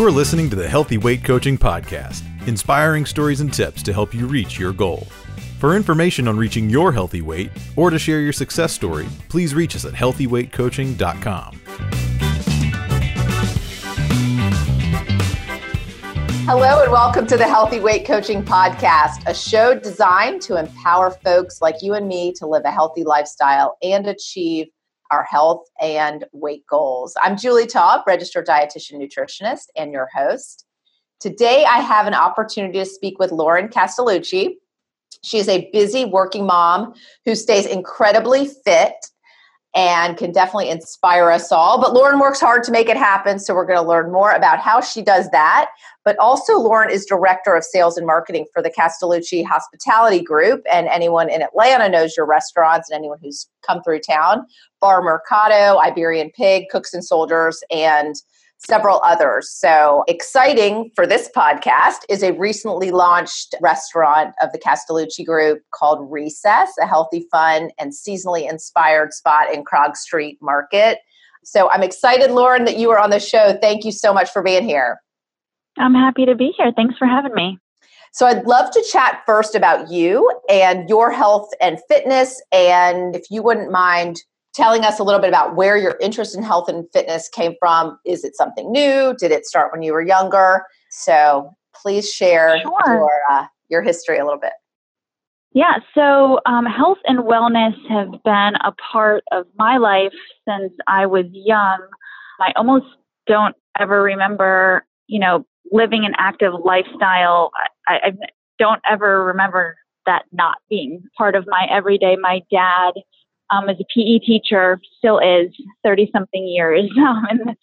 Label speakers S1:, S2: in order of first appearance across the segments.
S1: You're listening to the Healthy Weight Coaching Podcast, inspiring stories and tips to help you reach your goal. For information on reaching your healthy weight or to share your success story, please reach us at healthyweightcoaching.com.
S2: Hello, and welcome to the Healthy Weight Coaching Podcast, a show designed to empower folks like you and me to live a healthy lifestyle and achieve our health and weight goals. I'm Julie Taub, registered dietitian nutritionist, and your host. Today, I have an opportunity to speak with Lauren Castellucci. She is a busy working mom who stays incredibly fit and can definitely inspire us all. But Lauren works hard to make it happen, so we're going to learn more about how she does that. But also, Lauren is director of sales and marketing for the Castellucci Hospitality Group, and anyone in Atlanta knows your restaurants, and anyone who's come through town, Bar Mercado, Iberian Pig, Cooks and Soldiers, and several others. So exciting for this podcast is a recently launched restaurant of the Castellucci Group called Recess, a healthy, fun, and seasonally inspired spot in Krog Street Market. So I'm excited, Lauren, that you are on the show. Thank you so much for being here.
S3: I'm happy to be here. Thanks for having me.
S2: So I'd love to chat first about you and your health and fitness. And if you wouldn't mind telling us a little bit about where your interest in health and fitness came from. Is it something new? Did it start when you were younger? So please share sure. your, uh, your history a little bit.
S3: Yeah, so um, health and wellness have been a part of my life since I was young. I almost don't ever remember, you know, living an active lifestyle. I, I don't ever remember that not being part of my everyday. My dad um, as a PE teacher, still is 30 something years um, in, the,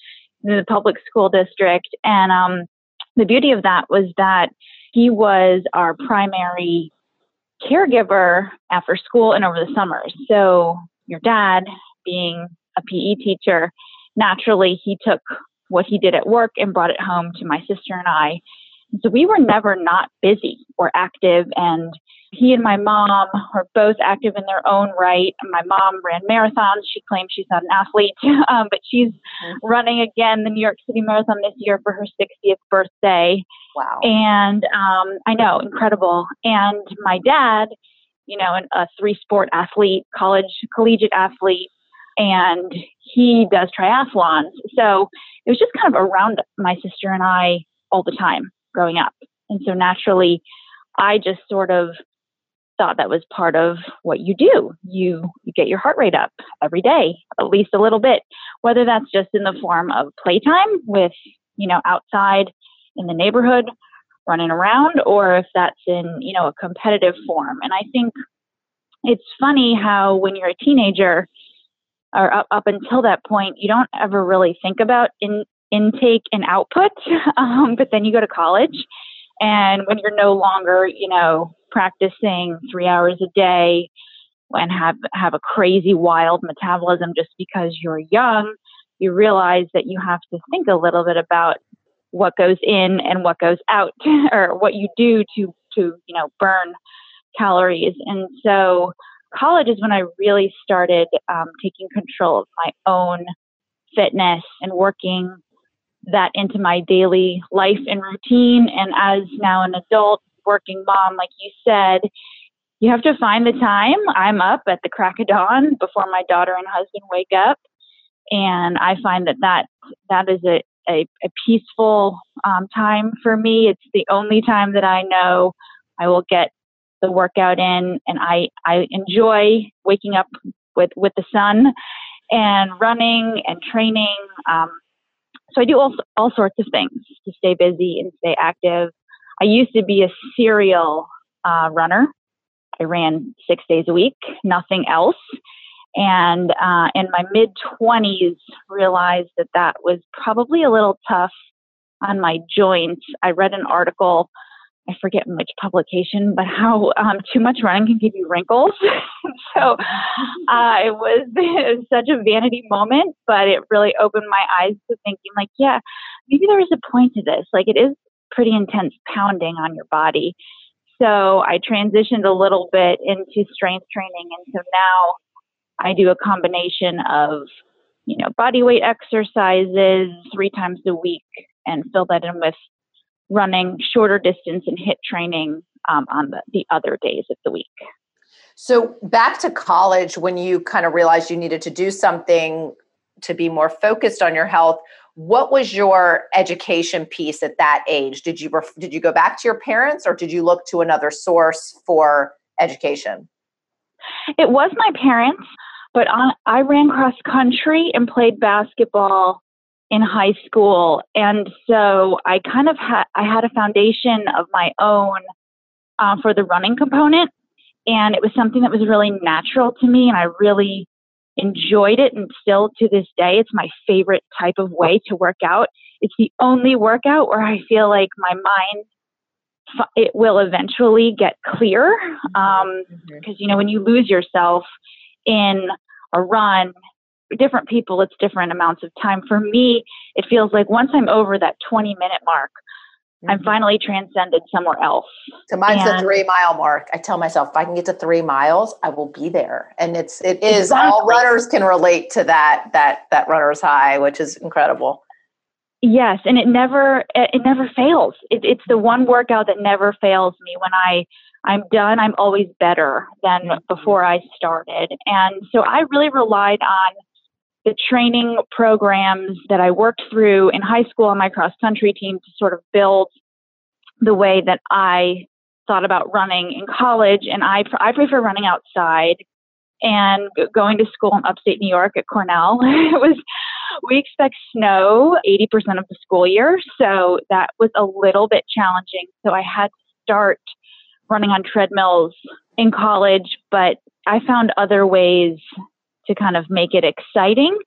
S3: in, the, public school district. And um, the beauty of that was that he was our primary caregiver after school and over the summers. So your dad, being a PE teacher, naturally he took what he did at work and brought it home to my sister and I. So we were never not busy or active and he and my mom are both active in their own right. My mom ran marathons. She claims she's not an athlete, um, but she's mm-hmm. running again the New York City Marathon this year for her 60th birthday.
S2: Wow.
S3: And um, I know, incredible. And my dad, you know, a three sport athlete, college, collegiate athlete, and he does triathlons. So it was just kind of around my sister and I all the time growing up. And so naturally, I just sort of thought that was part of what you do. You you get your heart rate up every day, at least a little bit, whether that's just in the form of playtime with, you know, outside in the neighborhood running around or if that's in, you know, a competitive form. And I think it's funny how when you're a teenager or up, up until that point, you don't ever really think about in, intake and output. Um, but then you go to college and when you're no longer, you know, practicing three hours a day and have have a crazy wild metabolism just because you're young, you realize that you have to think a little bit about what goes in and what goes out or what you do to to you know burn calories and so college is when i really started um, taking control of my own fitness and working that into my daily life and routine and as now an adult working mom, like you said, you have to find the time. I'm up at the crack of dawn before my daughter and husband wake up, and I find that that that is a a, a peaceful um, time for me. It's the only time that I know I will get the workout in, and I I enjoy waking up with with the sun and running and training. Um, so I do all all sorts of things to stay busy and stay active. I used to be a serial uh, runner. I ran six days a week, nothing else. And uh, in my mid 20s, realized that that was probably a little tough on my joints. I read an article, I forget which publication, but how um, too much running can give you wrinkles. so uh, it, was, it was such a vanity moment, but it really opened my eyes to thinking, like, yeah, maybe there is a point to this. Like, it is pretty intense pounding on your body. So I transitioned a little bit into strength training. And so now I do a combination of, you know, body weight exercises three times a week and fill that in with running shorter distance and HIIT training um, on the, the other days of the week.
S2: So, back to college, when you kind of realized you needed to do something to be more focused on your health, what was your education piece at that age? Did you did you go back to your parents, or did you look to another source for education?
S3: It was my parents, but I, I ran cross country and played basketball in high school, and so I kind of had I had a foundation of my own uh, for the running component, and it was something that was really natural to me, and I really enjoyed it, and still to this day, it's my favorite type of way to work out. It's the only workout where I feel like my mind it will eventually get clear because um, mm-hmm. you know when you lose yourself in a run different people it's different amounts of time for me it feels like once i'm over that 20 minute mark mm-hmm. i'm finally transcended somewhere else
S2: so mine's and, the three mile mark i tell myself if i can get to three miles i will be there and it's it is exactly. all runners can relate to that that that runner's high which is incredible
S3: Yes, and it never it never fails. It, it's the one workout that never fails me. When I I'm done, I'm always better than mm-hmm. before I started. And so I really relied on the training programs that I worked through in high school on my cross country team to sort of build the way that I thought about running in college. And I I prefer running outside and going to school in upstate New York at Cornell. it was we expect snow 80% of the school year, so that was a little bit challenging. So I had to start running on treadmills in college, but I found other ways to kind of make it exciting.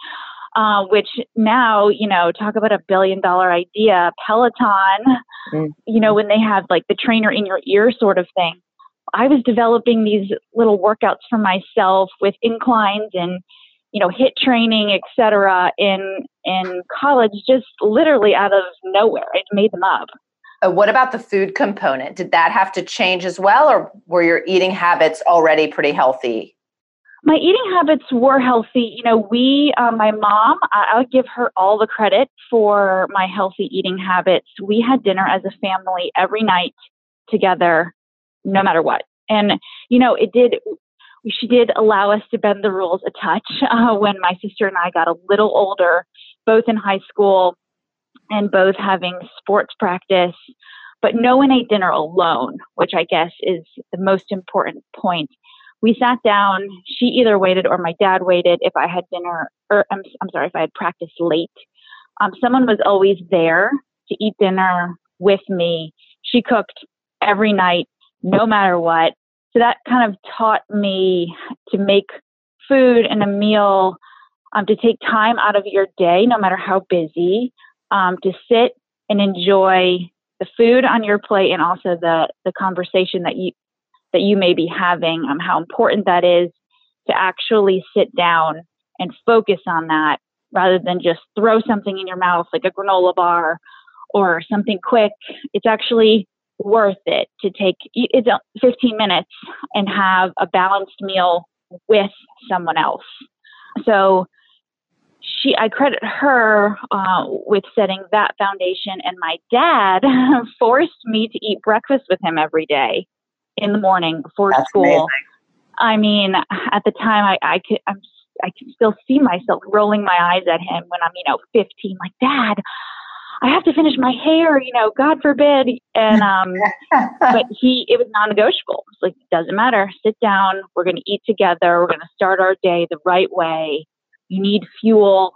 S3: Uh, which now, you know, talk about a billion dollar idea, Peloton, mm. you know, when they have like the trainer in your ear sort of thing. I was developing these little workouts for myself with inclines and you know HIIT training etc in in college just literally out of nowhere i made them up
S2: uh, what about the food component did that have to change as well or were your eating habits already pretty healthy
S3: my eating habits were healthy you know we uh, my mom I, i'll give her all the credit for my healthy eating habits we had dinner as a family every night together no matter what and you know it did she did allow us to bend the rules a touch uh, when my sister and I got a little older, both in high school and both having sports practice. But no one ate dinner alone, which I guess is the most important point. We sat down, she either waited or my dad waited if I had dinner, or I'm, I'm sorry, if I had practice late. Um, someone was always there to eat dinner with me. She cooked every night, no matter what. So that kind of taught me to make food and a meal, um, to take time out of your day, no matter how busy, um, to sit and enjoy the food on your plate and also the the conversation that you that you may be having. Um, how important that is to actually sit down and focus on that rather than just throw something in your mouth like a granola bar or something quick. It's actually worth it to take it's 15 minutes and have a balanced meal with someone else. So she, I credit her uh, with setting that foundation, and my dad forced me to eat breakfast with him every day in the morning before That's school. Amazing. I mean, at the time, I, I could, I'm, I can still see myself rolling my eyes at him when I'm, you know, 15. Like, Dad, I have to finish my hair, you know, God forbid. And um but he it was non-negotiable. It's like it doesn't matter. Sit down. We're going to eat together. We're going to start our day the right way. You need fuel.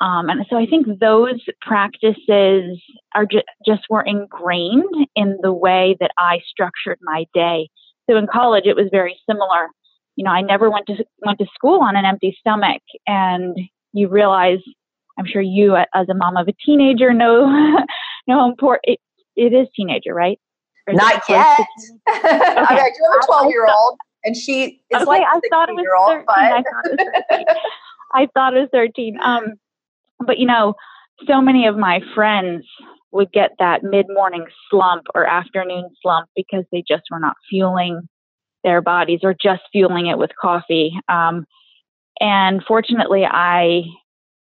S3: Um, and so I think those practices are ju- just were ingrained in the way that I structured my day. So in college, it was very similar. You know, I never went to went to school on an empty stomach, and you realize I'm sure you, as a mom of a teenager, know know how important it, it is. Teenager, right?
S2: Not yet. okay. I, mean, I do have a 12 year old, and she is okay, like I thought it was year old, 13. But... I, thought it was 13.
S3: I thought it was 13. Um, but you know, so many of my friends would get that mid morning slump or afternoon slump because they just were not fueling their bodies or just fueling it with coffee. Um, and fortunately, I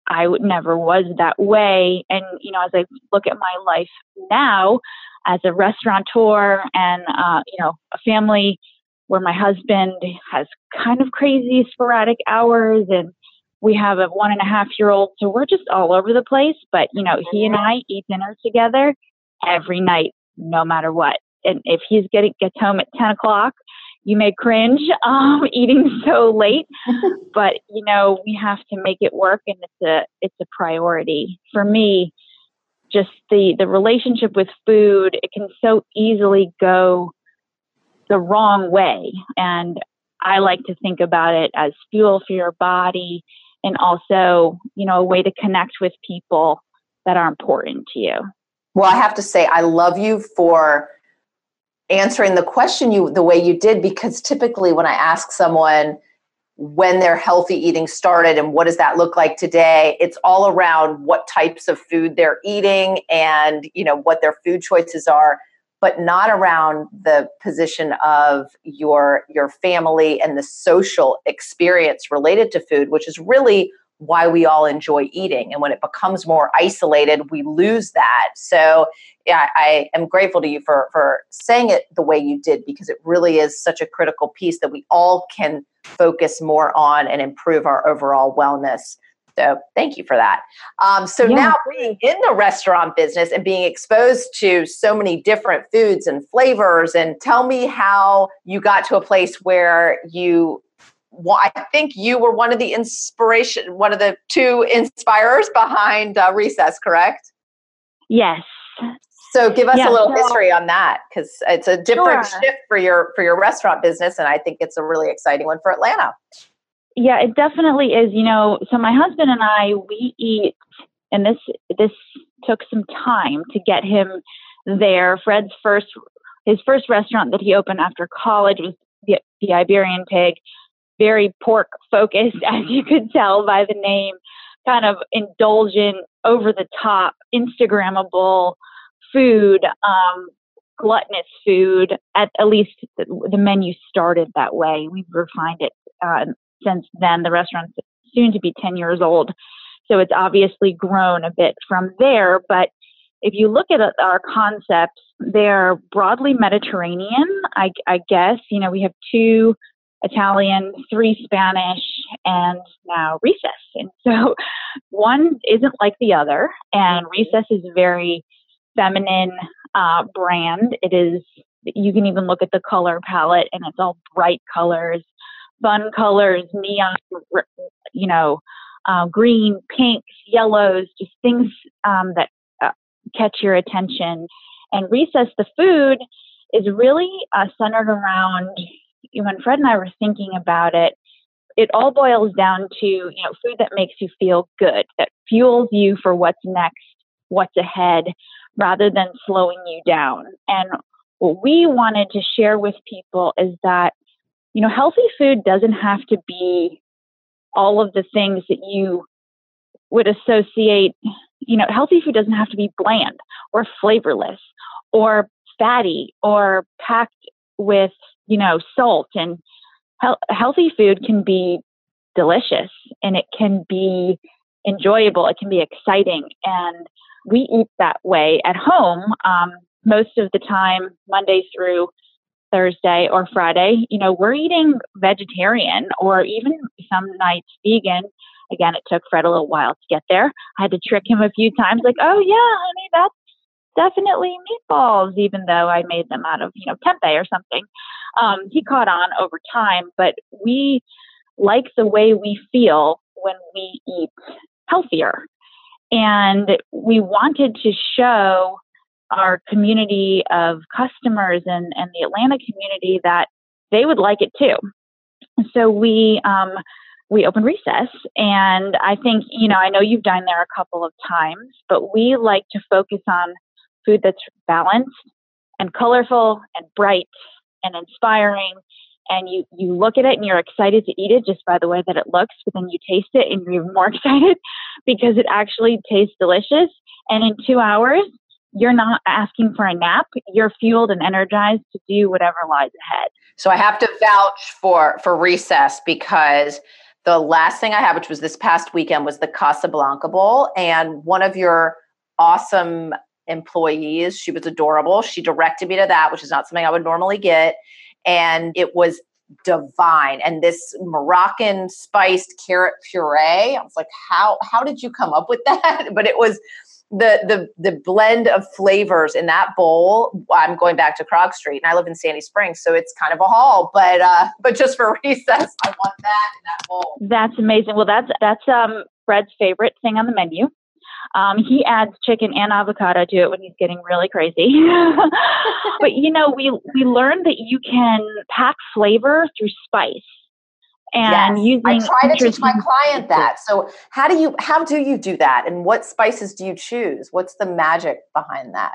S3: I never was that way. And, you know, as I look at my life now as a restaurateur and, uh, you know, a family where my husband has kind of crazy sporadic hours and we have a one and a half year old. So we're just all over the place. But, you know, he and I eat dinner together every night, no matter what. And if he's getting gets home at 10 o'clock, you may cringe um, eating so late, but you know we have to make it work, and it's a it's a priority for me. Just the the relationship with food, it can so easily go the wrong way, and I like to think about it as fuel for your body, and also you know a way to connect with people that are important to you.
S2: Well, I have to say, I love you for answering the question you the way you did because typically when I ask someone when their healthy eating started and what does that look like today it's all around what types of food they're eating and you know what their food choices are but not around the position of your your family and the social experience related to food which is really why we all enjoy eating. And when it becomes more isolated, we lose that. So yeah, I am grateful to you for for saying it the way you did because it really is such a critical piece that we all can focus more on and improve our overall wellness. So thank you for that. Um, so yeah. now being in the restaurant business and being exposed to so many different foods and flavors, and tell me how you got to a place where you well, I think you were one of the inspiration, one of the two inspirers behind uh, Recess, correct?
S3: Yes.
S2: So give us a little so, history on that because it's a different sure. shift for your for your restaurant business, and I think it's a really exciting one for Atlanta.
S3: Yeah, it definitely is. You know, so my husband and I we eat, and this this took some time to get him there. Fred's first his first restaurant that he opened after college was the, the Iberian Pig very pork focused, as you could tell by the name, kind of indulgent, over the top, Instagrammable food, um, gluttonous food. At, at least the, the, menu started that way. We've refined it uh, since then. The restaurant's soon to be 10 years old. So it's obviously grown a bit from there. But if you look at our concepts, they're broadly Mediterranean, I, I guess. You know, we have two Italian, three Spanish, and now Recess. And so one isn't like the other. And Recess is a very feminine uh, brand. It is, you can even look at the color palette, and it's all bright colors, fun colors, neon, you know, uh, green, pinks, yellows, just things um, that uh, catch your attention. And Recess, the food, is really uh, centered around when Fred and I were thinking about it, it all boils down to you know food that makes you feel good, that fuels you for what's next, what's ahead, rather than slowing you down. And what we wanted to share with people is that you know healthy food doesn't have to be all of the things that you would associate. You know, healthy food doesn't have to be bland or flavorless or fatty or packed with you know, salt and he- healthy food can be delicious and it can be enjoyable. It can be exciting. And we eat that way at home um, most of the time, Monday through Thursday or Friday. You know, we're eating vegetarian or even some nights vegan. Again, it took Fred a little while to get there. I had to trick him a few times, like, oh, yeah, honey, that's definitely meatballs, even though I made them out of, you know, tempeh or something. Um, he caught on over time, but we like the way we feel when we eat healthier. And we wanted to show our community of customers and, and the Atlanta community that they would like it too. So we um, we opened recess, and I think you know I know you've dined there a couple of times, but we like to focus on food that's balanced and colorful and bright and inspiring and you you look at it and you're excited to eat it just by the way that it looks but then you taste it and you're even more excited because it actually tastes delicious and in 2 hours you're not asking for a nap you're fueled and energized to do whatever lies ahead
S2: so i have to vouch for for recess because the last thing I had, which was this past weekend, was the Casablanca Bowl. And one of your awesome employees, she was adorable. She directed me to that, which is not something I would normally get. And it was divine. And this Moroccan spiced carrot puree. I was like, how how did you come up with that? but it was the the the blend of flavors in that bowl. I'm going back to Krog Street, and I live in Sandy Springs, so it's kind of a haul. But uh, but just for recess, I want that in that bowl.
S3: That's amazing. Well, that's that's um Fred's favorite thing on the menu. Um, he adds chicken and avocado to it when he's getting really crazy. but you know, we we learned that you can pack flavor through spice and yes. using
S2: I try to teach my client that. So how do you how do you do that and what spices do you choose? What's the magic behind that?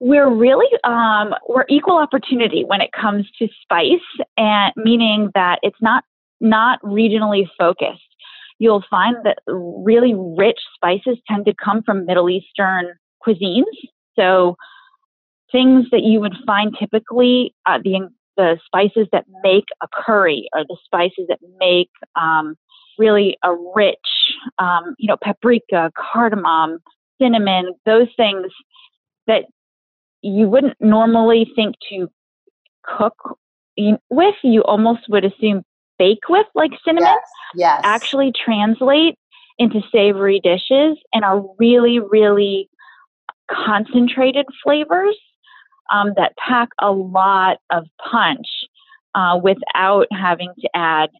S3: We're really um, we're equal opportunity when it comes to spice and meaning that it's not not regionally focused. You'll find that really rich spices tend to come from Middle Eastern cuisines. So things that you would find typically uh, the the spices that make a curry or the spices that make um, really a rich, um, you know, paprika, cardamom, cinnamon, those things that you wouldn't normally think to cook with, you almost would assume bake with, like cinnamon, yes,
S2: yes.
S3: actually translate into savory dishes and are really, really concentrated flavors um, that pack a lot of punch uh, without having to add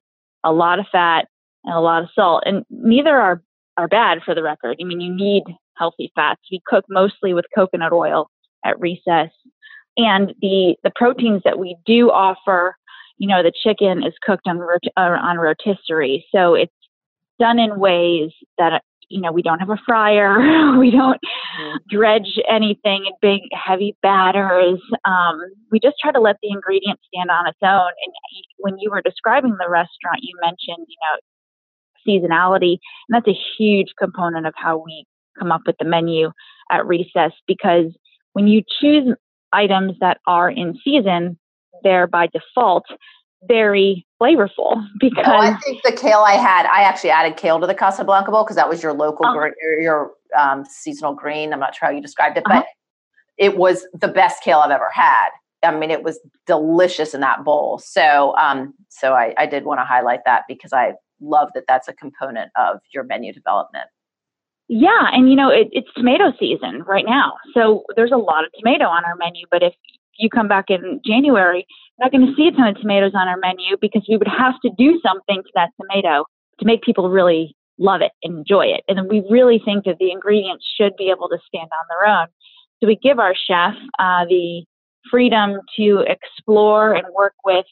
S3: a lot of fat and a lot of salt. And neither are, are bad for the record. I mean, you need healthy fats. We cook mostly with coconut oil at recess. And the, the proteins that we do offer, you know, the chicken is cooked on, rot- uh, on rotisserie. So it's done in ways that you know, we don't have a fryer. we don't mm-hmm. dredge anything in big, heavy batters. Um, we just try to let the ingredient stand on its own. And when you were describing the restaurant, you mentioned, you know, seasonality. And that's a huge component of how we come up with the menu at recess because when you choose items that are in season, they're by default very flavorful because oh,
S2: I think the kale I had, I actually added kale to the Casablanca bowl because that was your local, uh, your um, seasonal green. I'm not sure how you described it, uh-huh. but it was the best kale I've ever had. I mean, it was delicious in that bowl. So, um, so I, I did want to highlight that because I love that that's a component of your menu development.
S3: Yeah, and you know it, it's tomato season right now, so there's a lot of tomato on our menu. But if you come back in January, you're not going to see a ton of tomatoes on our menu because we would have to do something to that tomato to make people really love it and enjoy it. And we really think that the ingredients should be able to stand on their own. So we give our chef uh, the freedom to explore and work with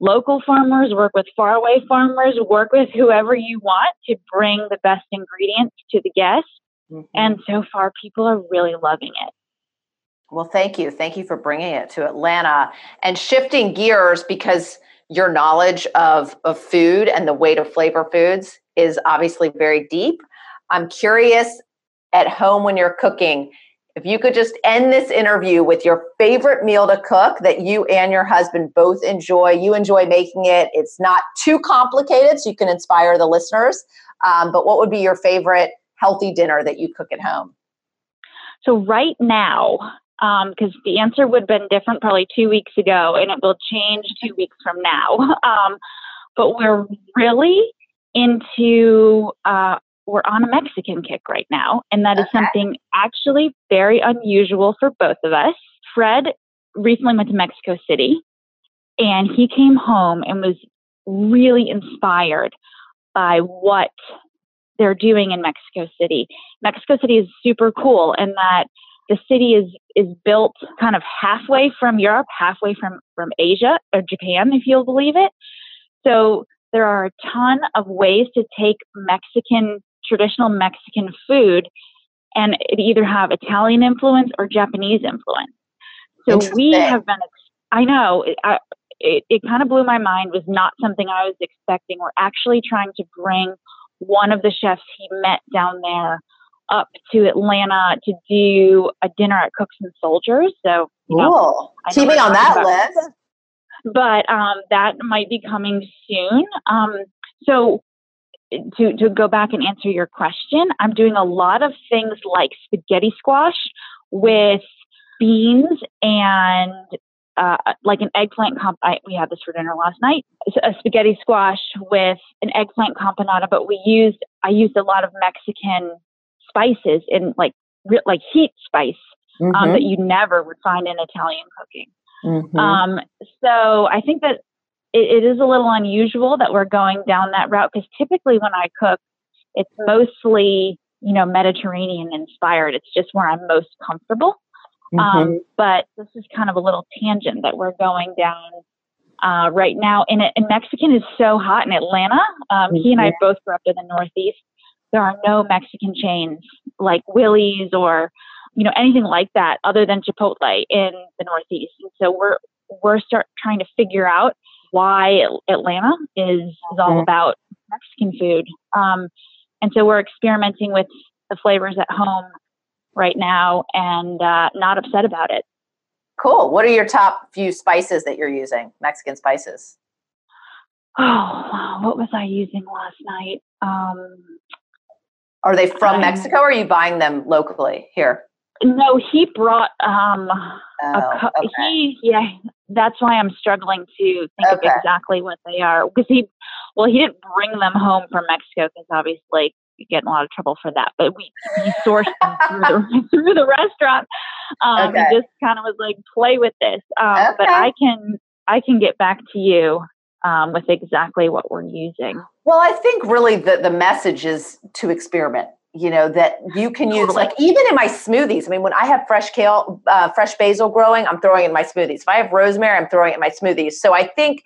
S3: local farmers, work with faraway farmers, work with whoever you want to bring the best ingredients to the guests. Mm-hmm. And so far, people are really loving it.
S2: Well, thank you. Thank you for bringing it to Atlanta and shifting gears because your knowledge of, of food and the way to flavor foods is obviously very deep. I'm curious at home when you're cooking, if you could just end this interview with your favorite meal to cook that you and your husband both enjoy. You enjoy making it, it's not too complicated, so you can inspire the listeners. Um, but what would be your favorite healthy dinner that you cook at home?
S3: So, right now, because um, the answer would have been different probably two weeks ago, and it will change two weeks from now. Um, but we're really into uh, we're on a Mexican kick right now, and that is okay. something actually very unusual for both of us. Fred recently went to Mexico City, and he came home and was really inspired by what they're doing in Mexico City. Mexico City is super cool, and that the city is is built kind of halfway from Europe, halfway from from Asia or Japan, if you'll believe it. So there are a ton of ways to take Mexican traditional Mexican food and either have Italian influence or Japanese influence. So we have been. I know. I, it, it kind of blew my mind. Was not something I was expecting. We're actually trying to bring one of the chefs he met down there up to Atlanta to do a dinner at Cooks and Soldiers. So,
S2: you know, keep me on that list.
S3: But um, that might be coming soon. Um, so to, to go back and answer your question, I'm doing a lot of things like spaghetti squash with beans and uh, like an eggplant comp. I, we had this for dinner last night. A spaghetti squash with an eggplant campanata, but we used I used a lot of Mexican spices in like like heat spice um, mm-hmm. um, that you never would find in Italian cooking. Mm-hmm. Um, so I think that it, it is a little unusual that we're going down that route because typically when I cook, it's mostly you know Mediterranean inspired. It's just where I'm most comfortable. Um, mm-hmm. Um, but this is kind of a little tangent that we're going down uh, right now. And, and, Mexican is so hot in Atlanta. Um, he and I mm-hmm. both grew up in the Northeast. There are no Mexican chains like Willy's or you know anything like that other than Chipotle in the Northeast. And so we're we're start trying to figure out why Atlanta is, is all about Mexican food. Um, and so we're experimenting with the flavors at home right now and uh, not upset about it.
S2: Cool. What are your top few spices that you're using? Mexican spices.
S3: Oh, wow, what was I using last night? Um,
S2: are they from Mexico or are you buying them locally here?
S3: No, he brought um oh, co- okay. he yeah, that's why I'm struggling to think okay. of exactly what they are because he well, he didn't bring them home from Mexico because obviously you get in a lot of trouble for that. But we, we sourced them through the, through the restaurant. Um, okay. Just kind of was like, play with this. Um, okay. But I can I can get back to you um, with exactly what we're using.
S2: Well, I think really the the message is to experiment. You know that you can use totally. like even in my smoothies. I mean, when I have fresh kale, uh, fresh basil growing, I'm throwing in my smoothies. If I have rosemary, I'm throwing it in my smoothies. So I think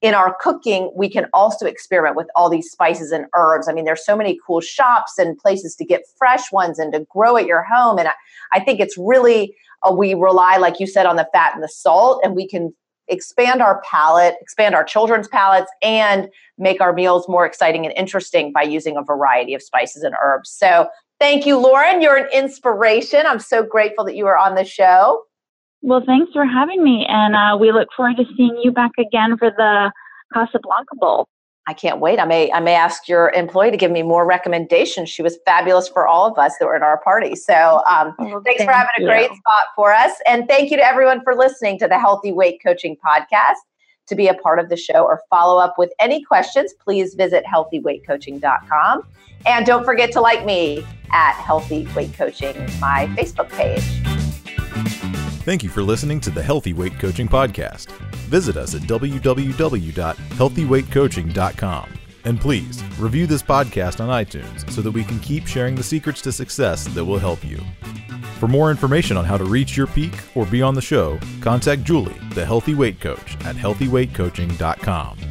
S2: in our cooking, we can also experiment with all these spices and herbs. I mean, there's so many cool shops and places to get fresh ones and to grow at your home. And I, I think it's really, uh, we rely, like you said, on the fat and the salt, and we can expand our palate, expand our children's palates, and make our meals more exciting and interesting by using a variety of spices and herbs. So, thank you, Lauren. You're an inspiration. I'm so grateful that you are on the show.
S3: Well, thanks for having me. And uh, we look forward to seeing you back again for the Casablanca Bowl.
S2: I can't wait. I may I may ask your employee to give me more recommendations. She was fabulous for all of us that were at our party. So um, well, thanks thank for having a great spot for us, and thank you to everyone for listening to the Healthy Weight Coaching Podcast. To be a part of the show or follow up with any questions, please visit healthyweightcoaching.com. And don't forget to like me at Healthy Weight Coaching, my Facebook page.
S1: Thank you for listening to the Healthy Weight Coaching Podcast. Visit us at www.healthyweightcoaching.com. And please review this podcast on iTunes so that we can keep sharing the secrets to success that will help you. For more information on how to reach your peak or be on the show, contact Julie, the Healthy Weight Coach, at healthyweightcoaching.com.